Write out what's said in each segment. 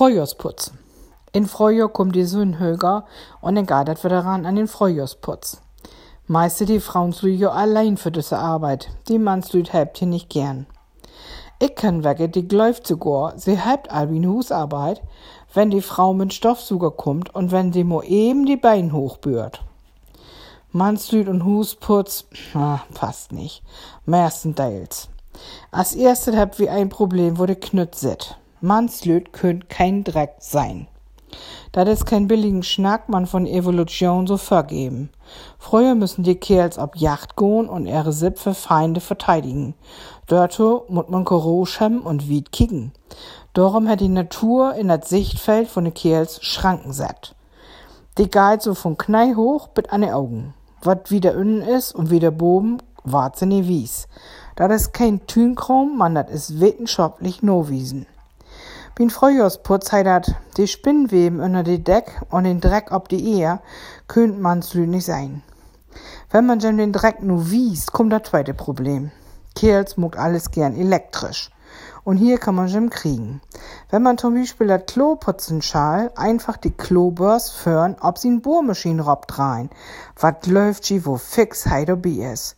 Frühjahrsputz. In Frühjahr kommt die Sonne höher und dann geht das wieder ran an den Frühjahrsputz. Meiste die Frauen ja allein für diese Arbeit. Die Mannslüd habt hier nicht gern. Ich kann wege, die gläuft sogar, sie habt Albin Husarbeit, wenn die Frau mit Stoffsuger kommt und wenn sie mo eben die Beine hochbührt. Mannslüd und Husputz, ah, passt nicht. Meistenteils. Als erstes habt wir ein Problem, wo der Knütt sit. Mannslüd könnt kein Dreck sein. Das ist kein billigen Schnack, man von Evolution so vergeben. Früher müssen die Kerls ab Yacht gehen und ihre Sipfe Feinde verteidigen. Dörto muss man Koroschem und Wied kicken. Darum hat die Natur in das Sichtfeld von den Kerls Schranken set. Die geht so von Knei hoch bis an die Augen. Wat wieder innen is und wieder boben, wart sie nie wies. Das ist kein Tünkrom, man, das ist wissenschaftlich no wiesen. Bin Frühjahrsputz heidat, die Spinnweben unter die Deck und den Dreck ob die Ehe, könnt man's nicht sein. Wenn man schon den Dreck nur wiest, kommt das zweite Problem. Kerls muckt alles gern elektrisch. Und hier kann man schon kriegen. Wenn man zum Beispiel das Klo putzen schall, einfach die Klobörs föhren, ob sie in Bohrmaschine robbt rein. Wat läuft sie, wo fix heide bi is.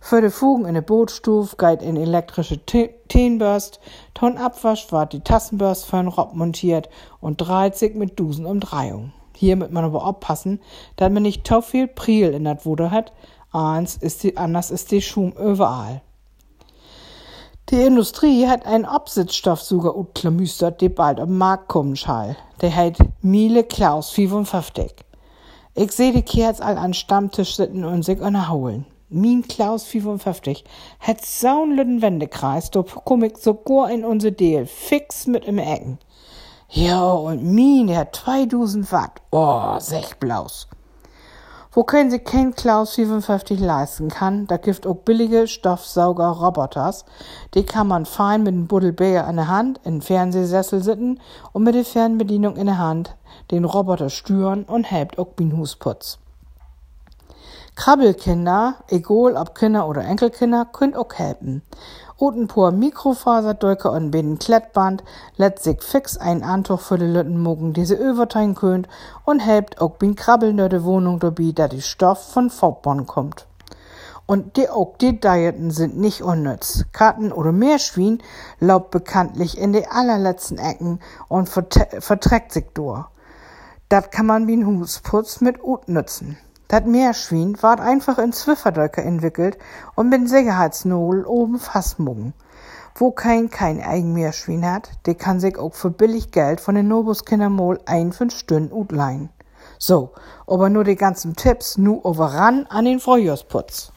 Für de Fugen in de Bootstuf geht in elektrische Teenbürst, Ton Abwasch ward die Tassenbürst für Rob montiert und 30 mit Dusen Umdrehung. Hier muss man aber aufpassen, dass man nicht zu viel Priel in dat Wuder hat, eins ist die, anders ist die Schum überall. Die Industrie hat einen Absitzstoffsucher utklamüstert, der bald am Markt kommen schall. Der heißt Miele Klaus 55. Ich seh die Kerls all an Stammtisch sitzen und sich holen. Min Klaus 55 hat saun lüden Wendekreis, da komm ich sogar in unser Deel, fix mit im Ecken. Ja, und Min, der hat 2000 Watt. Oh, sech blaus. Wo können sich kein Klaus 55 leisten kann, da gibt auch billige Stoffsauger-Roboters. Die kann man fein mit dem Buddelbär in der Hand in Fernsehsessel sitzen und mit der Fernbedienung in der Hand den Roboter steuern und hebt auch bin Husputz. Krabbelkinder, egal ob Kinder oder Enkelkinder, könnt auch helfen. Uten pur Mikrofaserdolke und bin Klettband, let sich fix ein Antuch für die Lütten mucken, die sie überteilen könnt und helpt auch bin krabbelnöde Wohnung dabei, da die Stoff von Fortborn kommt. Und die auch die Diäten sind nicht unnütz. Karten oder Meerschwein laubt bekanntlich in die allerletzten Ecken und verträgt sich durch. Dat kann man wie ein Husputz mit Ut nützen. Dat Meerschwein ward einfach in Zwifferdöcke entwickelt und mit Sicherheitsnol oben fastmuggen. Wo kein kein eigen Meerschwein hat, der kann sich auch für billig Geld von den Nobuskinder mal ein fünf Stunden utleihen. So, aber nur die ganzen Tipps, nu overran an den Frühjahrsputz.